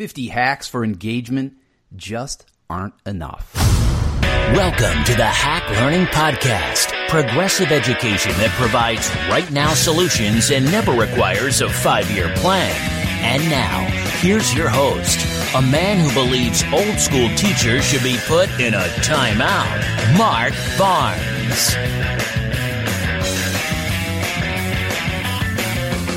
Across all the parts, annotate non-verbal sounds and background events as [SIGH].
50 hacks for engagement just aren't enough. Welcome to the Hack Learning Podcast, progressive education that provides right now solutions and never requires a five year plan. And now, here's your host, a man who believes old school teachers should be put in a timeout, Mark Barnes.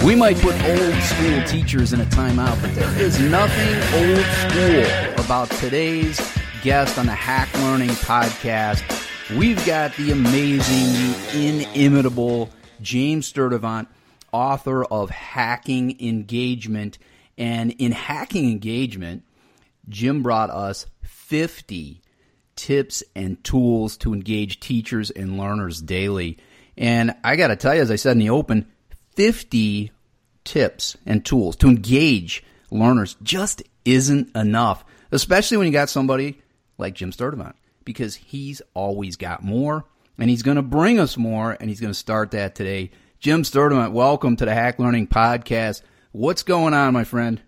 We might put old school teachers in a timeout, but there is nothing old school about today's guest on the Hack Learning Podcast. We've got the amazing, the inimitable James Sturtevant, author of Hacking Engagement. And in Hacking Engagement, Jim brought us 50 tips and tools to engage teachers and learners daily. And I got to tell you, as I said in the open, 50 tips and tools to engage learners just isn't enough, especially when you got somebody like Jim Sturtevant, because he's always got more and he's going to bring us more and he's going to start that today. Jim Sturtevant, welcome to the Hack Learning Podcast. What's going on, my friend?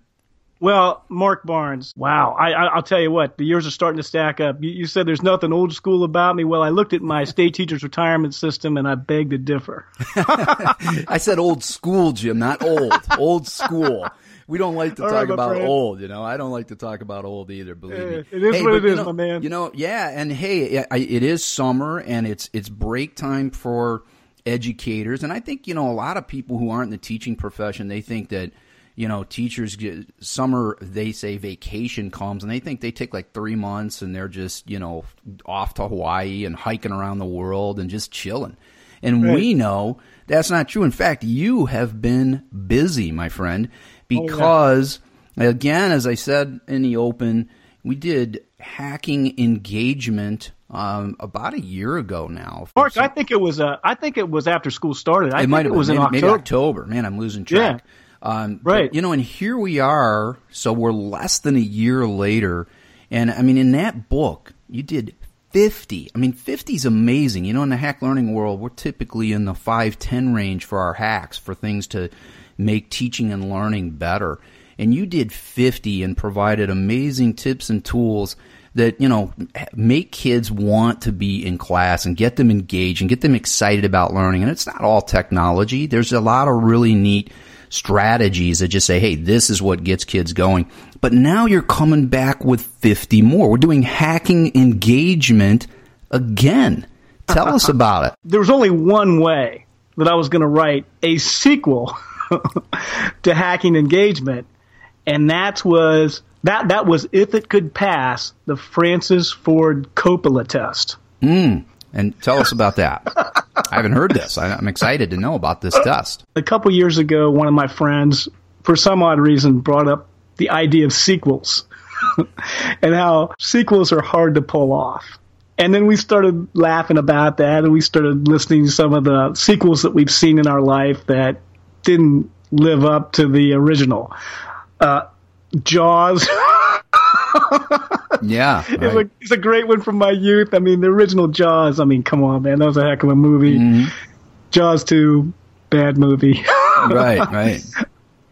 Well, Mark Barnes, wow. I, I, will tell you what, the years are starting to stack up. You, you, said there's nothing old school about me. Well, I looked at my state teacher's retirement system and I beg to differ. [LAUGHS] I said old school, Jim, not old. old school. We don't like to All talk right, about friend. old, you know. I don't like to talk about old either, believe me. It is hey, what it is, know, my man. You know, yeah, and hey, it is summer and it's it's break time for educators, and I think you know a lot of people who aren't in the teaching profession, they think that you know, teachers get summer, they say vacation comes and they think they take like three months and they're just, you know, off to Hawaii and hiking around the world and just chilling. And right. we know that's not true. In fact, you have been busy, my friend, because oh, yeah. again, as I said in the open, we did hacking engagement um, about a year ago now. Mark, some, I think it was. Uh, I think it was after school started. I it might have it was maybe, in October. Maybe October. Man, I'm losing track. Yeah. Um, right. But, you know, and here we are. So we're less than a year later. And I mean, in that book, you did 50. I mean, 50 is amazing. You know, in the hack learning world, we're typically in the 5, 10 range for our hacks for things to make teaching and learning better. And you did 50 and provided amazing tips and tools that, you know, make kids want to be in class and get them engaged and get them excited about learning. And it's not all technology. There's a lot of really neat strategies that just say, hey, this is what gets kids going. But now you're coming back with 50 more. We're doing hacking engagement again. Tell us [LAUGHS] about it. There was only one way that I was going to write a sequel [LAUGHS] to hacking engagement, and that was that that was if it could pass the Francis Ford Coppola test. Mm. And tell us about that. [LAUGHS] I haven't heard this. I'm excited to know about this test. A couple years ago, one of my friends, for some odd reason, brought up the idea of sequels [LAUGHS] and how sequels are hard to pull off. And then we started laughing about that, and we started listening to some of the sequels that we've seen in our life that didn't live up to the original. Uh, Jaws. [LAUGHS] yeah, [LAUGHS] right. it's, a, it's, a, great one from my youth. I mean, the original Jaws. I mean, come on, man, that was a heck of a movie. Mm-hmm. Jaws two, bad movie. [LAUGHS] right, right.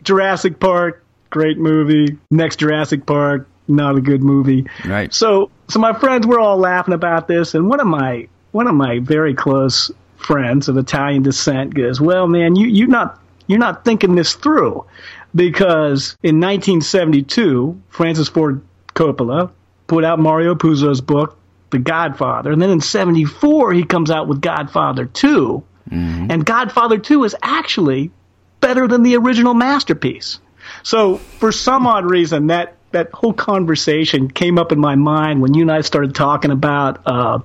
Jurassic Park, great movie. Next Jurassic Park, not a good movie. Right. So, so my friends were all laughing about this, and one of my one of my very close friends of Italian descent goes, "Well, man, you you not you're not thinking this through." Because in 1972, Francis Ford Coppola put out Mario Puzo's book, The Godfather. And then in 74, he comes out with Godfather 2. Mm-hmm. And Godfather 2 is actually better than the original masterpiece. So for some odd reason, that, that whole conversation came up in my mind when you and I started talking about uh,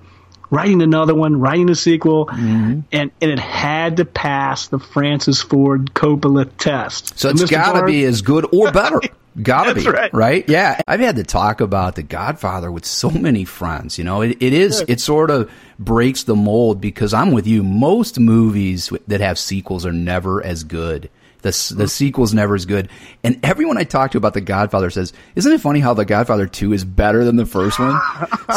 writing another one, writing a sequel, mm-hmm. and, and it had to pass the Francis Ford Coppola test. So, it's got to be as good or better. Gotta That's be right. right. Yeah, I've had to talk about The Godfather with so many friends. You know, it, it is it sort of breaks the mold because I'm with you. Most movies that have sequels are never as good. The the mm-hmm. sequel's never as good. And everyone I talk to about The Godfather says, "Isn't it funny how The Godfather Two is better than the first one?"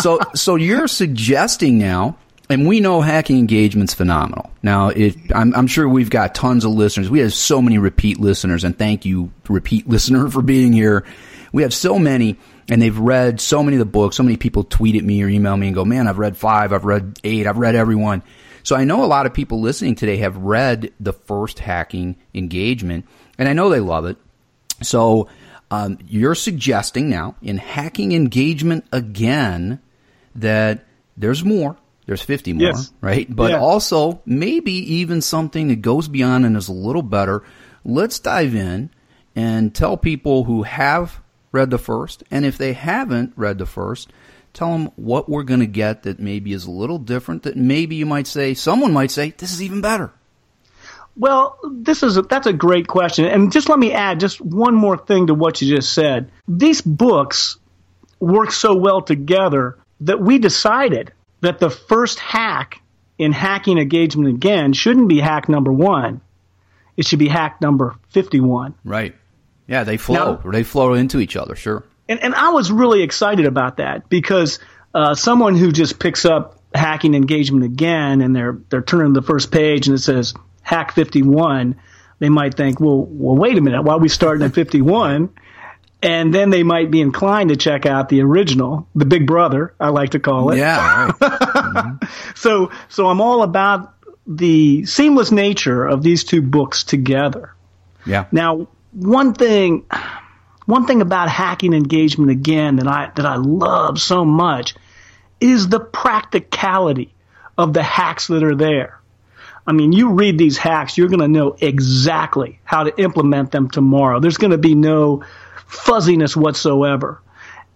so [LAUGHS] so you're suggesting now and we know hacking engagement's phenomenal. Now, it, I'm, I'm, sure we've got tons of listeners. We have so many repeat listeners, and thank you, repeat listener, [LAUGHS] for being here. we have so many, and they've read so many of the books. So many people tweet at me or email me and go, "Man, I've read five, I've read eight, I've read every one." So I know a lot of people listening today have read the first hacking engagement, and I know they love it. So um, you're suggesting now in hacking engagement again that there's more. There's 50 more, Yes. right? But Yeah. also maybe even something that goes beyond and is a little better. Let's dive in and tell people who have read the first, and if they haven't read the first, tell them what we're going to get that maybe is a little different. That maybe you might say, someone might say, this is even better. Well, this is a, that's a great question, and just let me add just one more thing to what you just said. These books work so well together that we decided that the first hack in hacking engagement again shouldn't be hack number one; it should be hack number fifty-one. Right. Yeah, they flow. Now- they flow into each other, sure. And, and I was really excited about that because uh, someone who just picks up hacking engagement again and they're they're turning the first page and it says hack 51, they might think, well, well, wait a minute, why are we starting at 51? And then they might be inclined to check out the original, the Big Brother, I like to call it. Yeah, right. [LAUGHS] So so I'm all about the seamless nature of these two books together. yeah. Now, one thing, one thing about hacking engagement again that I that I love so much is the practicality of the hacks that are there. I mean, you read these hacks, you're going to know exactly how to implement them tomorrow. There's going to be no fuzziness whatsoever.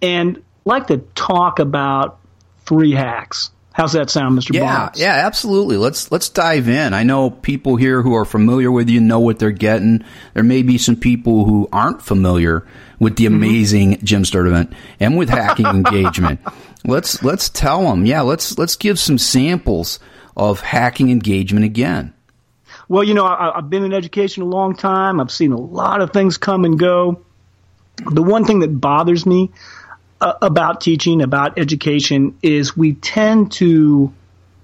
And I'd like to talk about three hacks. How's that sound, Mr. Yeah, Barnes? yeah, absolutely. Let's let's dive in. I know people here who are familiar with you know what they're getting. There may be some people who aren't familiar with the mm-hmm. amazing Jim Sturtevant and with hacking [LAUGHS] engagement. Let's let's tell them. Yeah, let's let's give some samples of hacking engagement again. Well, you know, I, I've been in education a long time. I've seen a lot of things come and go. The one thing that bothers me uh, about teaching, about education, is we tend to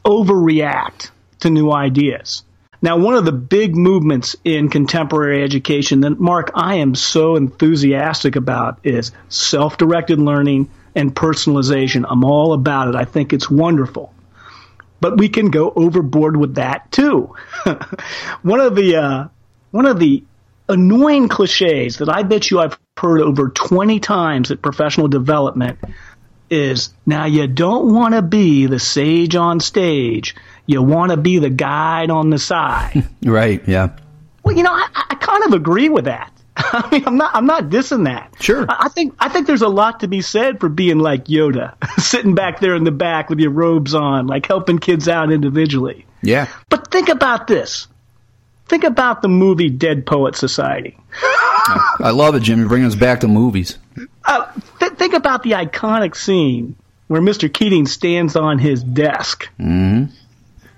overreact to new ideas. Now, one of the big movements in contemporary education that, Mark, I am so enthusiastic about is self directed learning and personalization. I'm all about it. I think it's wonderful but we can go overboard with that too. [LAUGHS] one of the uh, one of the annoying cliches that I bet you I've heard over 20 times at professional development is now you don't want to be the sage on stage. You want to be the guide on the side. [LAUGHS] Right. Yeah. well, you know, I, I kind of agree with that. [LAUGHS] I mean, I'm not, I'm not dissing that. Sure. I, I think, I think there's a lot to be said for being like Yoda, [LAUGHS] sitting back there in the back with your robes on, like helping kids out individually. Yeah. But think about this. Think about the movie Dead Poet Society. I love it, Jim. You're bringing us back to movies. Uh, th- think about the iconic scene where Mr. Keating stands on his desk. Mm-hmm.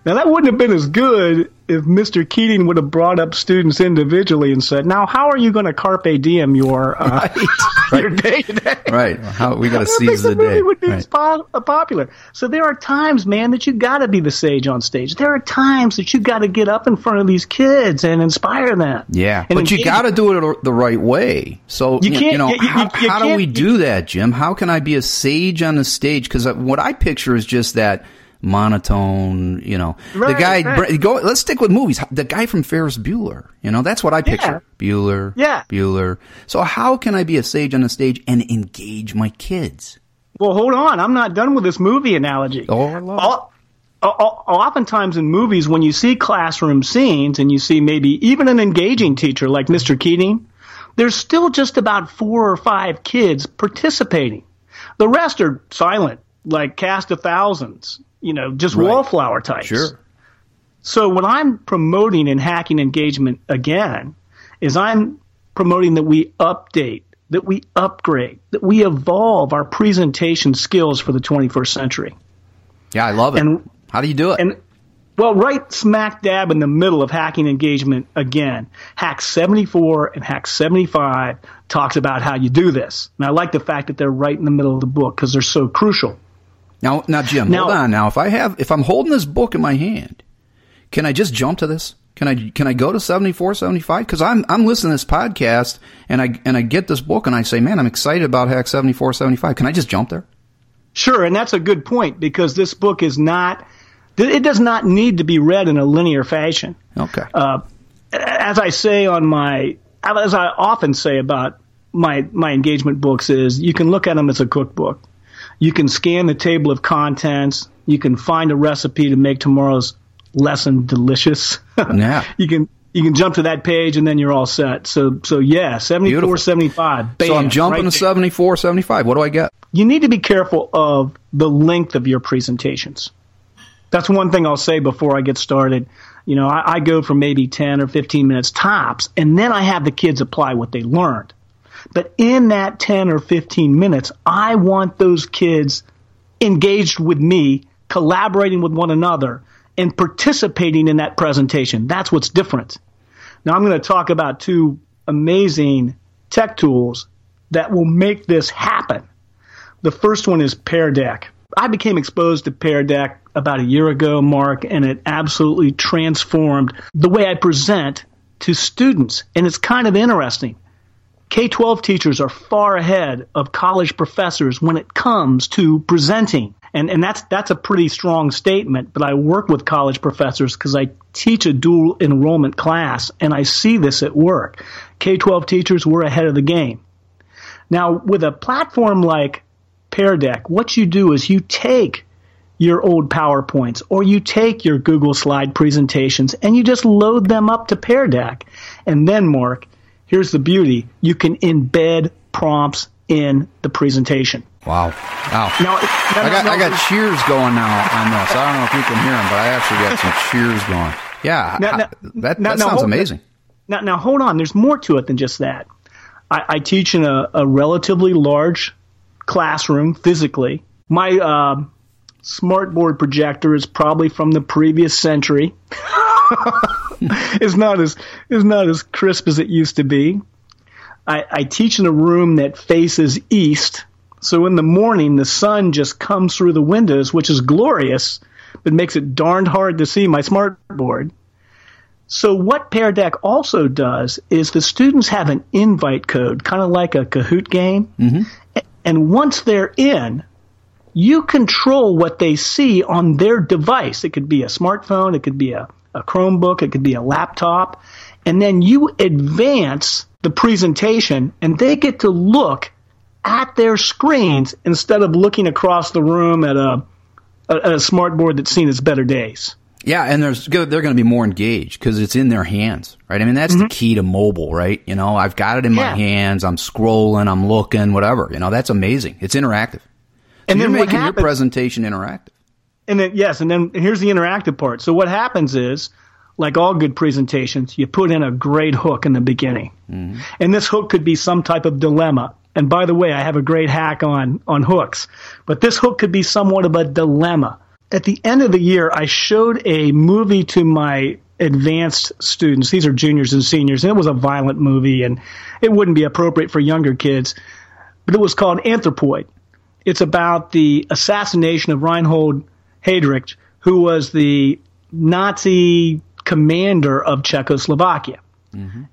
Now, that wouldn't have been as good if Mr. Keating would have brought up students individually and said, Now, how are you going to carpe diem your, uh, [LAUGHS] [LAUGHS] your day today? Right. How we got to seize the movie day. would be Right. po- uh, popular. So there are times, man, that you got to be the sage on stage. There are times that you got to get up in front of these kids and inspire them. Yeah, And but you got to do it the right way. So You can't- you know you- you- how, how do we do that, Jim? How can I be a sage on the stage? Because what I picture is just that monotone. You know, the guy. right. Go. Let's stick with movies. The guy from Ferris Bueller. You know, that's what I picture. Bueller. Yeah. Bueller. So how can I be a sage on the stage and engage my kids? Well, hold on. I'm not done with this movie analogy. Oh, I love it. All- o- o- Oftentimes in movies, when you see classroom scenes and you see maybe even an engaging teacher like Mr. Keating, there's still just about four or five kids participating. The rest are silent, like cast of thousands, you know, just Right. wallflower types. Sure. So what I'm promoting in hacking engagement again is I'm promoting that we update, that we upgrade, that we evolve our presentation skills for the 21st century. Yeah, I love it. And- how do you do it? And well, right smack dab in the middle of hacking engagement again, Hack 74 and Hack 75 talks about how you do this. And I like the fact that they're right in the middle of the book because they're so crucial. Now, now, Jim, Now- hold on. Now, if I have, if I'm holding this book in my hand, can I just jump to this? Can I can I go to 74, 75? Because I'm I'm listening to this podcast and I and I get this book and I say, man, I'm excited about Hack 74, 75. Can I just jump there? Sure, and that's a good point because this book is not. It does not need to be read in a linear fashion. Okay. Uh, as I say on my, as I often say about my my engagement books, is you can look at them as a cookbook. You can scan the table of contents. You can find a recipe to make tomorrow's lesson delicious. [LAUGHS] Yeah. you can you can jump to that page and then you're all set. So so yeah, 74 Beautiful. 75. Bam, so I'm jumping right to there. 74, 75. What do I get? You need to be careful of the length of your presentations. That's one thing I'll say before I get started. You know, I, I go for maybe 10 or 15 minutes tops, and then I have the kids apply what they learned. But in that 10 or 15 minutes, I want those kids engaged with me, collaborating with one another, and participating in that presentation. That's what's different. Now, I'm going to talk about two amazing tech tools that will make this happen. The first one is Pear Deck. I became exposed to Pear Deck about a year ago, Mark, and it absolutely transformed the way I present to students. And it's kind of interesting. K 12 teachers are far ahead of college professors when it comes to presenting. And, and that's, that's a pretty strong statement, but I work with college professors because I teach a dual enrollment class and I see this at work. K 12 teachers, we're ahead of the game. Now, with a platform like Pear Deck, what you do is you take your old PowerPoints or you take your Google slide presentations and you just load them up to Pear Deck. And then, Mark, here's the beauty you can embed prompts in the presentation. Wow. Wow. Now, I got I got cheers going now on this. I don't know if you can hear them, but I actually got some cheers going. Yeah, Now- I- that, that sounds hold- amazing. Now, now hold on. There's more to it than just that. I, I teach in a, a relatively large classroom physically. My um smartboard projector is probably from the previous century. [LAUGHS] [LAUGHS] it's not as it's not as crisp as it used to be. I, I teach in a room that faces east, so in the morning the sun just comes through the windows, which is glorious, but makes it darned hard to see my smartboard. So what Pear Deck also does is the students have an invite code, kind of like a Kahoot game. A- And once they're in, you control what they see on their device. It could be a smartphone, it could be a, a Chromebook, it could be a laptop. And then you advance the presentation and they get to look at their screens instead of looking across the room at a, a, a smartboard that's seen its better days. Yeah, and there's they're going to be more engaged because it's in their hands, right? I mean, that's the key to mobile, right? You know, I've got it in my Mm-hmm. Hands. I'm scrolling. I'm looking. Whatever. You know, that's amazing. It's interactive. So And you're then what making your presentation interactive. And then yes, and then here's the interactive part. So what happens is, like all good presentations, you put in a great hook in the beginning, mm-hmm. and this hook could be some type of dilemma. And by the way, I have a great hack on on hooks, but this hook could be somewhat of a dilemma. At the end of the year, I showed a movie to my advanced students. These are juniors and seniors, and it was a violent movie, and it wouldn't be appropriate for younger kids. But it was called Anthropoid. It's about the assassination of Reinhold Heydrich, who was the Nazi commander of Czechoslovakia.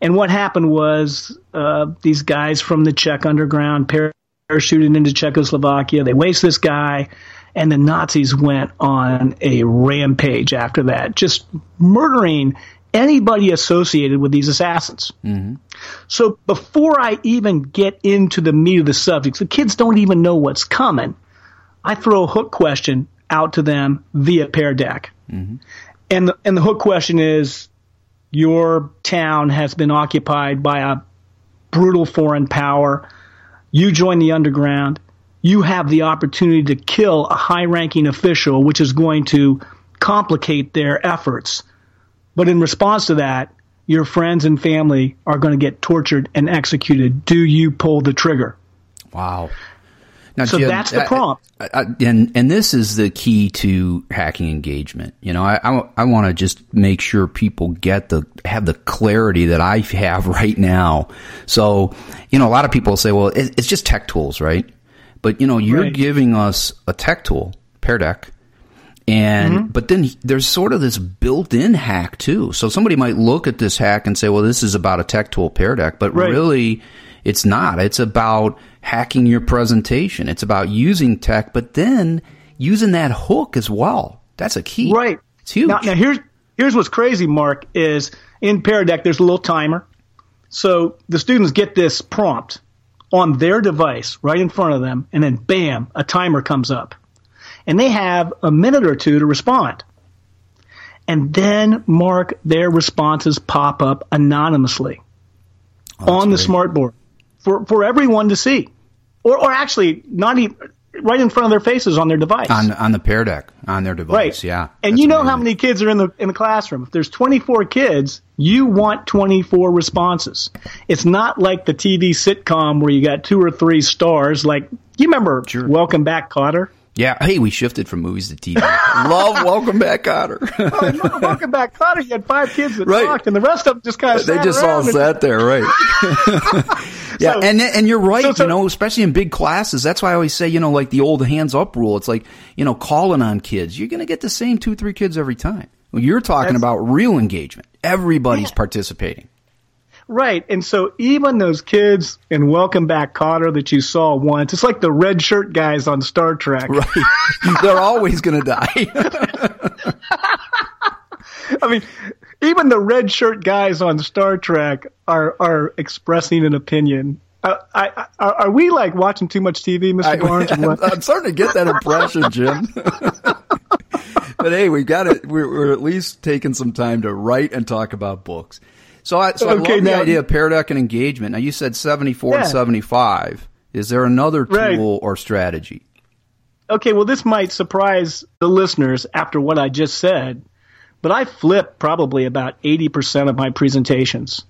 And what happened was uh, these guys from the Czech underground parachuted into Czechoslovakia. They waste this guy, and the Nazis went on a rampage after that, just murdering anybody associated with these assassins. So before I even get into the meat of the subject, the kids don't even know what's coming. I throw a hook question out to them via Pear Deck. Mm-hmm. And the, and the hook question is your town has been occupied by a brutal foreign power. You join the underground. You have the opportunity to kill a high ranking official, which is going to complicate their efforts. But in response to that, your friends and family are going to get tortured and executed. Do you pull the trigger? Wow. Now, So that's the I- prompt. I, I, and and this is the key to hacking engagement. You know, I I, want to just make sure people get the have the clarity that I have [LAUGHS] right now. So, you know, a lot of people say, well, it, it's just tech tools, right? But you know, you're Right. giving us a tech tool, Pear Deck, And Mm-hmm. but then there's sort of this built-in hack too. So somebody might look at this hack and say, "Well, this is about a tech tool Pear Deck," but Right. really, it's not. It's about hacking your presentation. It's about using tech, but then using that hook as well. That's a key. Right. It's huge. Now, now here's here's what's crazy, Mark, is in Pear Deck there's a little timer. So the students get this prompt on their device right in front of them, and then bam, a timer comes up. And they have a minute or two to respond. And then, Mark, their responses pop up anonymously oh, on the great. smart board for, for everyone to see. Or, or actually, not even right in front of their faces on their device. on on the Pear Deck on their device. Right. Yeah. And you know how many kids are in the in the classroom. If there's 24 kids, you want 24 responses. It's not like the TV sitcom where you got two or three stars. Like you remember Sure. Welcome Back, Kotter. Yeah. Hey, we shifted from movies to TV. [LAUGHS] Love Welcome Back, Kotter. [LAUGHS] Oh, Welcome Back, Kotter? You had five kids that Right. talked, and the rest of them just kind of they just all sat there, right? [LAUGHS] yeah, So- and and you're right. so- so- you know, especially in big classes. That's why I always say, you know, like the old hands up rule. It's like you know, calling on kids. You're going to get the same two, three kids every time. Well, you're talking about real engagement. Everybody's participating. Right. And so even those kids in Welcome Back, Kotter that you saw once, it's like the red shirt guys on Star Trek. Right? [LAUGHS] They're always going to die. [LAUGHS] I mean, even the red shirt guys on Star Trek are are expressing an opinion. Uh, I, I, are we like watching too much TV, Mr. Barnes? [LAUGHS] what? am starting to get that impression, Jim. but hey, we've got it. We're, we're at least taking some time to write and talk about books. So I, so I Okay, love the idea of Deck and engagement. Now you said 74 and 75. Is there another tool Right. or strategy? Okay, well, this might surprise the listeners after what I just said, but I flip probably about 80% of my presentations.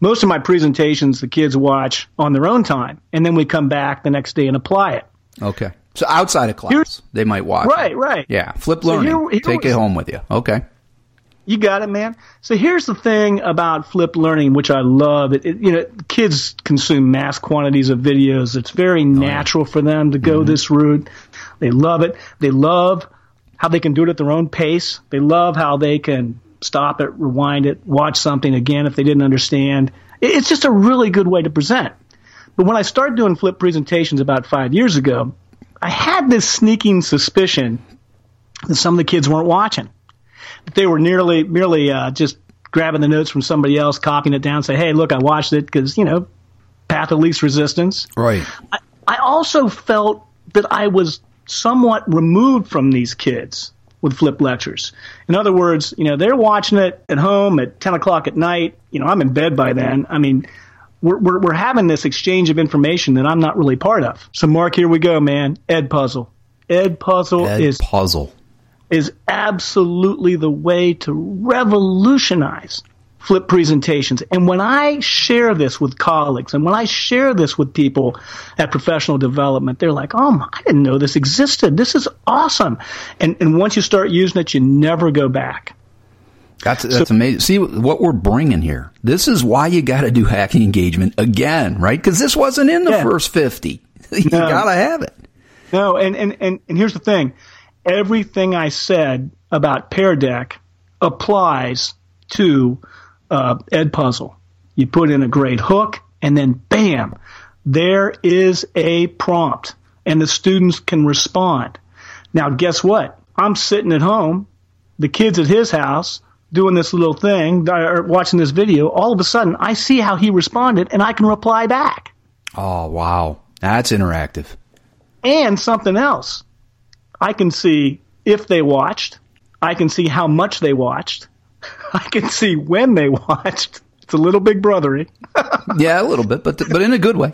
Most of my presentations the kids watch on their own time, and then we come back the next day and apply it. Okay. So outside of class, Here's- they might watch. Right, it. right. Yeah. Flip So learning. here- here Take it home with you. Okay. You got it, man. So here's the thing about flipped learning, which I love. It, it, you know, kids consume mass quantities of videos. It's very oh, natural for them to go mm-hmm. this route. They love it. They love how they can do it at their own pace. They love how they can stop it, rewind it, watch something again if they didn't understand. It- It's just a really good way to present. But when I started doing flip presentations about five years ago, I had this sneaking suspicion that some of the kids weren't watching they were nearly merely uh, just grabbing the notes from somebody else, copying it down, say, "Hey, look, I watched it," because you know, path of least resistance. Right. I also felt that I was somewhat removed from these kids with flip lectures. In other words, you know, they're watching it at home at ten o'clock at night. You know, I'm in bed by then. I mean. We're, we're, we're having this exchange of information that I'm not really part of. So, Mark, here we go, man. Edpuzzle. Ed Puzzle Ed is puzzle. Is absolutely the way to revolutionize flip presentations. And when I share this with colleagues and when I share this with people at professional development, they're like, oh, my, I didn't know this existed. This is awesome. And, and once you start using it, you never go back. That's that's amazing. See what we're bringing here. This is why you got to do hacking engagement again, right? Because this wasn't in the Yeah. first fifty. [LAUGHS] you No. got to have it. No, and, and, and, and here's the thing. Everything I said about Pear Deck applies to uh, Edpuzzle. You put in a great hook, and then bam, there is a prompt, and the students can respond. Now, guess what? I'm sitting at home, the kids at his house doing this little thing, or watching this video. All of a sudden, I see how he responded, and I can reply back. Oh wow, that's interactive. and something else. I can see if they watched. I can see how much they watched. [LAUGHS] I can see when they [LAUGHS] watched. It's a little big brothery. [LAUGHS] Yeah, a little bit, but but in a good way.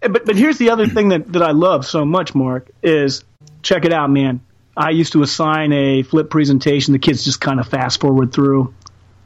But but here's the other thing that, that I love so much, Mark, is check it out, man. I used to assign a flip presentation. The kids just kind of fast forward through.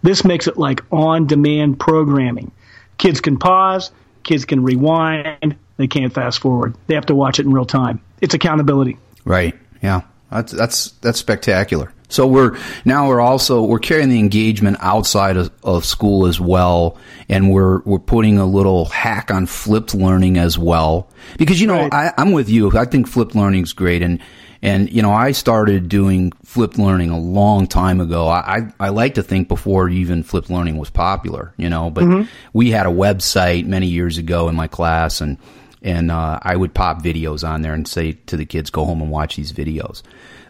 This makes it like on demand programming. Kids can pause, kids can rewind, they can't fast forward. They have to watch it in real time. It's accountability. Right. Yeah. That's that's that's spectacular. So we're now we're also we're carrying the engagement outside of, of school as well, and we're we're putting a little hack on flipped learning as well. Because you know Right. I, I'm with you. I think flipped learning is great, and And you know, I started doing flipped learning a long time ago. I I, I like to think before even flipped learning was popular, you know. But mm-hmm. we had a website many years ago in my class, and and uh, I would pop videos on there and say to the kids, "Go home and watch these videos."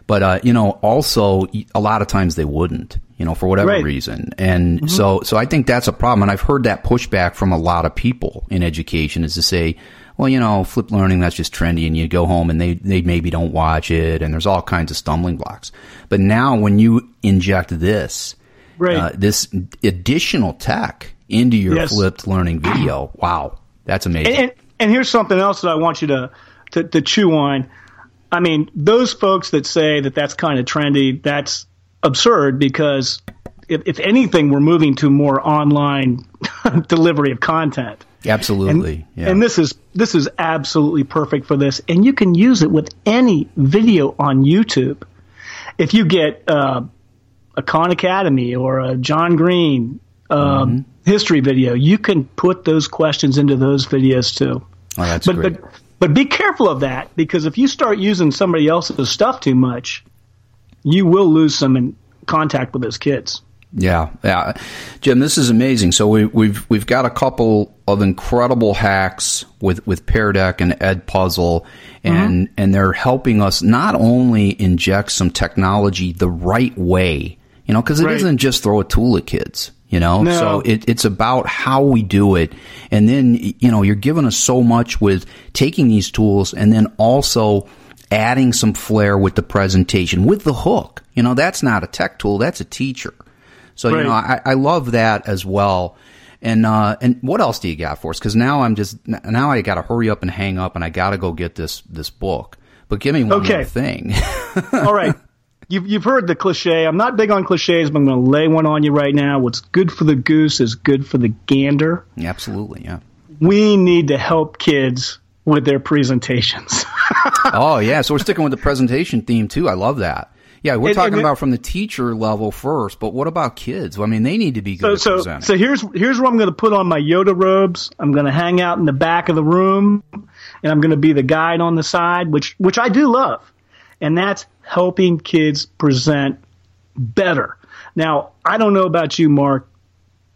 But uh, you know, also a lot of times they wouldn't, you know, for whatever right. reason. And mm-hmm. so, so I think that's a problem. And I've heard that pushback from a lot of people in education is to say, well, you know, flip learning, that's just trendy and you go home and they, they maybe don't watch it and there's all kinds of stumbling blocks. But now when you inject this, right. uh, this additional tech into your yes. flipped learning video, wow, that's amazing. And, and, and, here's something else that I want you to, to, to chew on. I mean, those folks that say that that's kind of trendy, that's absurd because if, if anything, we're moving to more online [LAUGHS] delivery of content. Absolutely. And, yeah. and, this is this is absolutely perfect for this. And you can use it with any video on YouTube. If you get uh, a Khan Academy or a John Green um, mm-hmm. history video, you can put those questions into those videos too. Oh, that's but, great. But, but be careful of that because if you start using somebody else's stuff too much, you will lose some in contact with those kids. Yeah, yeah, Jim, this is amazing. So we, we've we've got a couple of incredible hacks with with Pear Deck and Edpuzzle, and mm-hmm. and they're helping us not only inject some technology the right way, you know, because it right. not just throw a tool at kids, you know. No. So it, it's about how we do it, and then you know you're giving us so much with taking these tools, and then also adding some flair with the presentation with the hook. You know, that's not a tech tool; that's a teacher. So right. you know, I, I love that as well. And uh, and what else do you got for us? Because now I'm just now I got to hurry up and hang up, and I got to go get this this book. But give me one okay. more thing. [LAUGHS] All right, you've you've heard the cliche. I'm not big on cliches, but I'm going to lay one on you right now. What's good for the goose is good for the gander. Absolutely, yeah. We need to help kids with their presentations. [LAUGHS] oh yeah, so we're sticking with the presentation theme too. I love that. Yeah, we're and, talking and about from the teacher level first, but what about kids? I mean, they need to be good so, so, so, here's here's where I'm going to put on my Yoda robes. I'm going to hang out in the back of the room, and I'm going to be the guide on the side, which which I do love, and that's helping kids present better. Now, I don't know about you, Mark,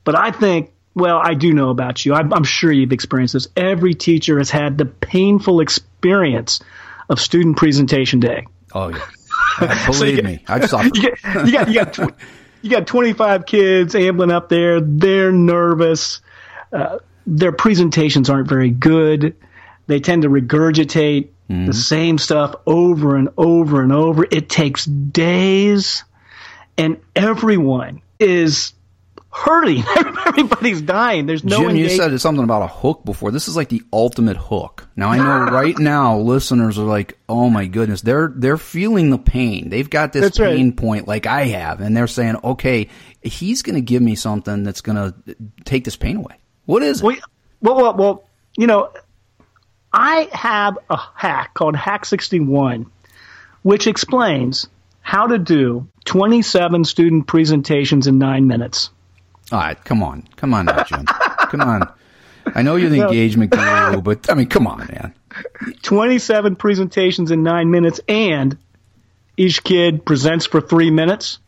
but I think well, I do know about you. I'm, I'm sure you've experienced this. Every teacher has had the painful experience of student presentation day. Oh yeah. [LAUGHS] believe so you, me, I've suffered. [LAUGHS] You, get, you got you got you got 25 kids ambling up there. They're nervous. Uh, their presentations aren't very good. They tend to regurgitate mm-hmm. the same stuff over and over and over. It takes days, and everyone is hurting. [LAUGHS] Everybody's dying. There's no. Jim, you said something about a hook before. This is like the ultimate hook. Now I know [LAUGHS] right now listeners are like, "Oh my goodness!" They're they're feeling the pain. They've got this that's pain right. point like I have, and they're saying, "Okay, he's going to give me something that's going to take this pain away." What is it? Well, well, well, well you know, I have a hack called Hack sixty one, which explains how to do 27 student presentations in nine minutes. All right, come on, come on, now, Jim, come on. I know you're the [LAUGHS] engagement guru, but I mean, come on, man. 27 presentations in nine minutes, and each kid presents for three minutes.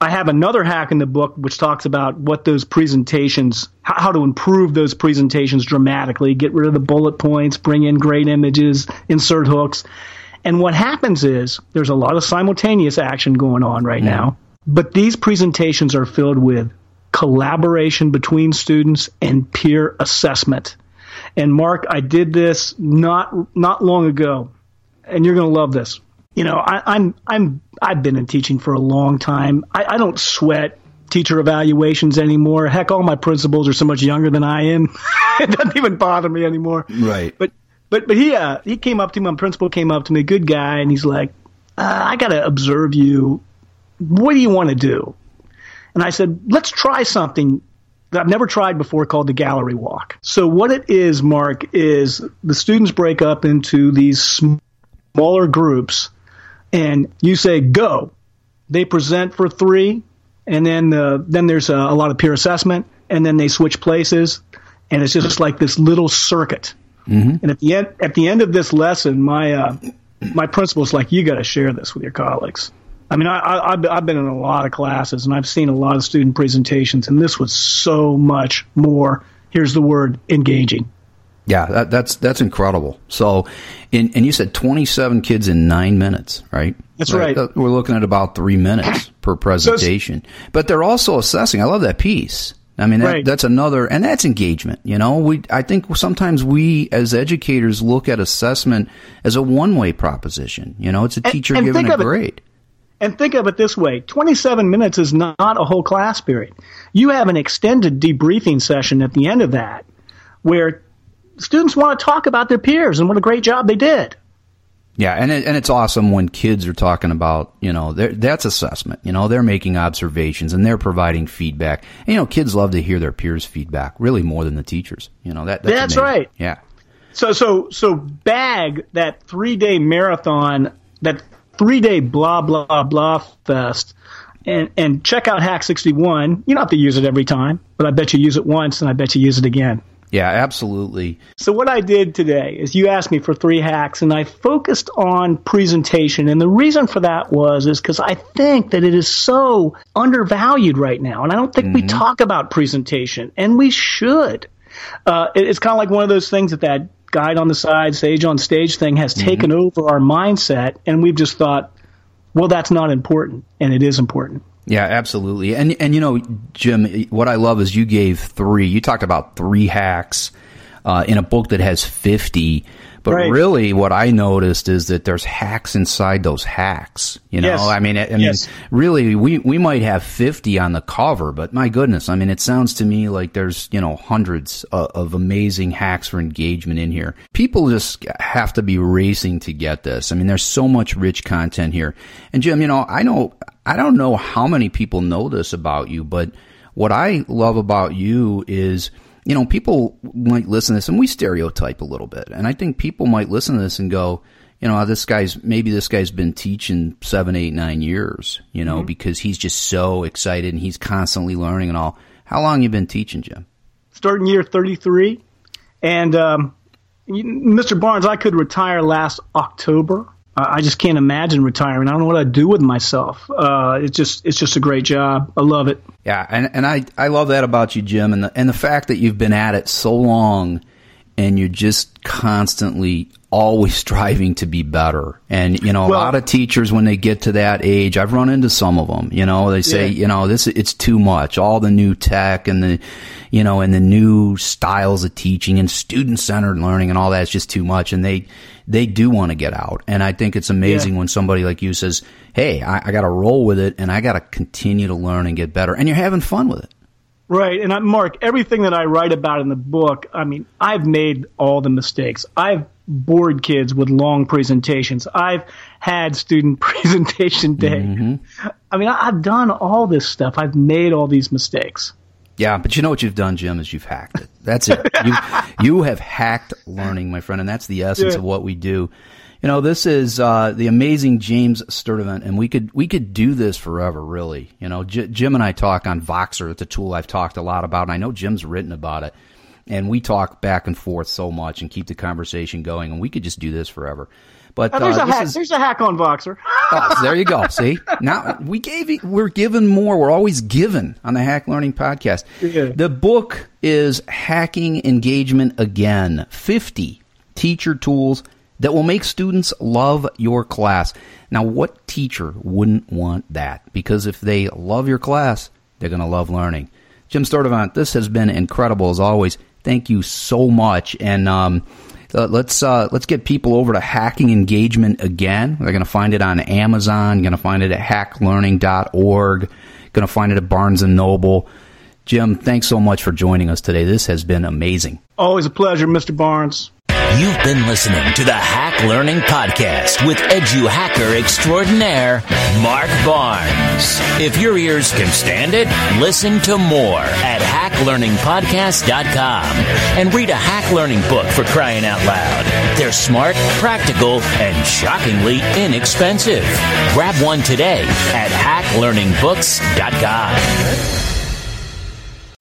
I have another hack in the book which talks about what those presentations, how to improve those presentations dramatically, get rid of the bullet points, bring in great images, insert hooks. And what happens is there's a lot of simultaneous action going on right yeah. now, but these presentations are filled with collaboration between students and peer assessment. And Mark, I did this not not long ago, and you're going to love this. You know, I, I'm I'm I've been in teaching for a long time. I, I don't sweat teacher evaluations anymore. Heck, all my principals are so much younger than I am. [LAUGHS] it doesn't even bother me anymore. Right. But but but he uh, he came up to me. My principal came up to me, good guy, and he's like, uh, "I got to observe you. What do you want to do?" And I said, let's try something that I've never tried before called the gallery walk. So what it is, Mark, is the students break up into these smaller groups and you say go. They present for three and then uh, then there's a, a lot of peer assessment and then they switch places and it's just like this little circuit. Mm-hmm. And at the end at the end of this lesson, my uh, my principal's like, you got to share this with your colleagues. I mean, I, I, I've been in a lot of classes and I've seen a lot of student presentations, and this was so much more. Here's the word engaging. Yeah, that, that's that's incredible. So, in, and you said 27 kids in nine minutes, right? That's right. Uh, we're looking at about three minutes [CLEARS THROAT] per presentation, so but they're also assessing. I love that piece. I mean, that, right. that's another, and that's engagement. You know, we, I think sometimes we as educators look at assessment as a one way proposition. You know, it's a teacher and, and giving a grade. It, and think of it this way 27 minutes is not a whole class period. You have an extended debriefing session at the end of that where students want to talk about their peers and what a great job they did. Yeah, and it, and it's awesome when kids are talking about you know that's assessment. You know they're making observations and they're providing feedback. And, you know kids love to hear their peers' feedback really more than the teachers. You know that that's, that's right. Yeah. So so so bag that three day marathon that three day blah blah blah fest and and check out Hack sixty one. You don't have to use it every time, but I bet you use it once and I bet you use it again. Yeah, absolutely. So what I did today is you asked me for three hacks and I focused on presentation and the reason for that was is cuz I think that it is so undervalued right now and I don't think mm-hmm. we talk about presentation and we should. Uh, it, it's kind of like one of those things that that guide on the side, sage on stage thing has mm-hmm. taken over our mindset and we've just thought well that's not important and it is important. Yeah, absolutely. And and you know, Jim, what I love is you gave three. You talked about three hacks uh, in a book that has fifty. But right. really, what I noticed is that there's hacks inside those hacks. You know, yes. I mean, I, I yes. really, we we might have 50 on the cover, but my goodness, I mean, it sounds to me like there's you know hundreds of, of amazing hacks for engagement in here. People just have to be racing to get this. I mean, there's so much rich content here. And Jim, you know, I know I don't know how many people know this about you, but what I love about you is you know, people might listen to this and we stereotype a little bit. And I think people might listen to this and go, you know, this guy's, maybe this guy's been teaching seven, eight, nine years, you know, mm-hmm. because he's just so excited and he's constantly learning and all. How long you been teaching, Jim? Starting year 33. And, um, Mr. Barnes, I could retire last October. I just can't imagine retiring. I don't know what I'd do with myself. Uh, it's just it's just a great job. I love it. Yeah, and and I I love that about you, Jim, and the and the fact that you've been at it so long, and you're just constantly always [LAUGHS] striving to be better. And you know, a well, lot of teachers when they get to that age, I've run into some of them. You know, they say, yeah. you know, this it's too much. All the new tech and the, you know, and the new styles of teaching and student centered learning and all that's just too much. And they they do want to get out. And I think it's amazing yeah. when somebody like you says, "Hey, I, I got to roll with it, and I got to continue to learn and get better," and you're having fun with it. Right. And I, Mark, everything that I write about in the book, I mean, I've made all the mistakes. I've bored kids with long presentations. I've had student [LAUGHS] presentation day. Mm-hmm. I mean, I've done all this stuff. I've made all these mistakes. Yeah, but you know what you've done, Jim, is you've hacked it. That's it. You, [LAUGHS] you have hacked learning, my friend, and that's the essence yeah. of what we do. You know, this is uh, the amazing James Sturtevant, and we could we could do this forever, really. You know, J- Jim and I talk on Voxer. It's a tool I've talked a lot about, and I know Jim's written about it. And we talk back and forth so much and keep the conversation going, and we could just do this forever. But there's, uh, a hack, is, there's a hack on Voxer. oh, there you go. [LAUGHS] See, now we gave we're given more. We're always given on the Hack Learning Podcast. Yeah. The book is Hacking Engagement Again: Fifty Teacher Tools that will make students love your class. Now, what teacher wouldn't want that? Because if they love your class, they're going to love learning. Jim Sturtevant, this has been incredible as always. Thank you so much. And um, uh, let's uh, let's get people over to Hacking Engagement again. They're going to find it on Amazon. You're Going to find it at hacklearning.org. Going to find it at Barnes and Noble. Jim, thanks so much for joining us today. This has been amazing. Always a pleasure, Mr. Barnes. You've been listening to the Hack Learning Podcast with edu hacker extraordinaire Mark Barnes. If your ears can stand it, listen to more at hacklearningpodcast.com and read a hack learning book for crying out loud. They're smart, practical, and shockingly inexpensive. Grab one today at hacklearningbooks.com.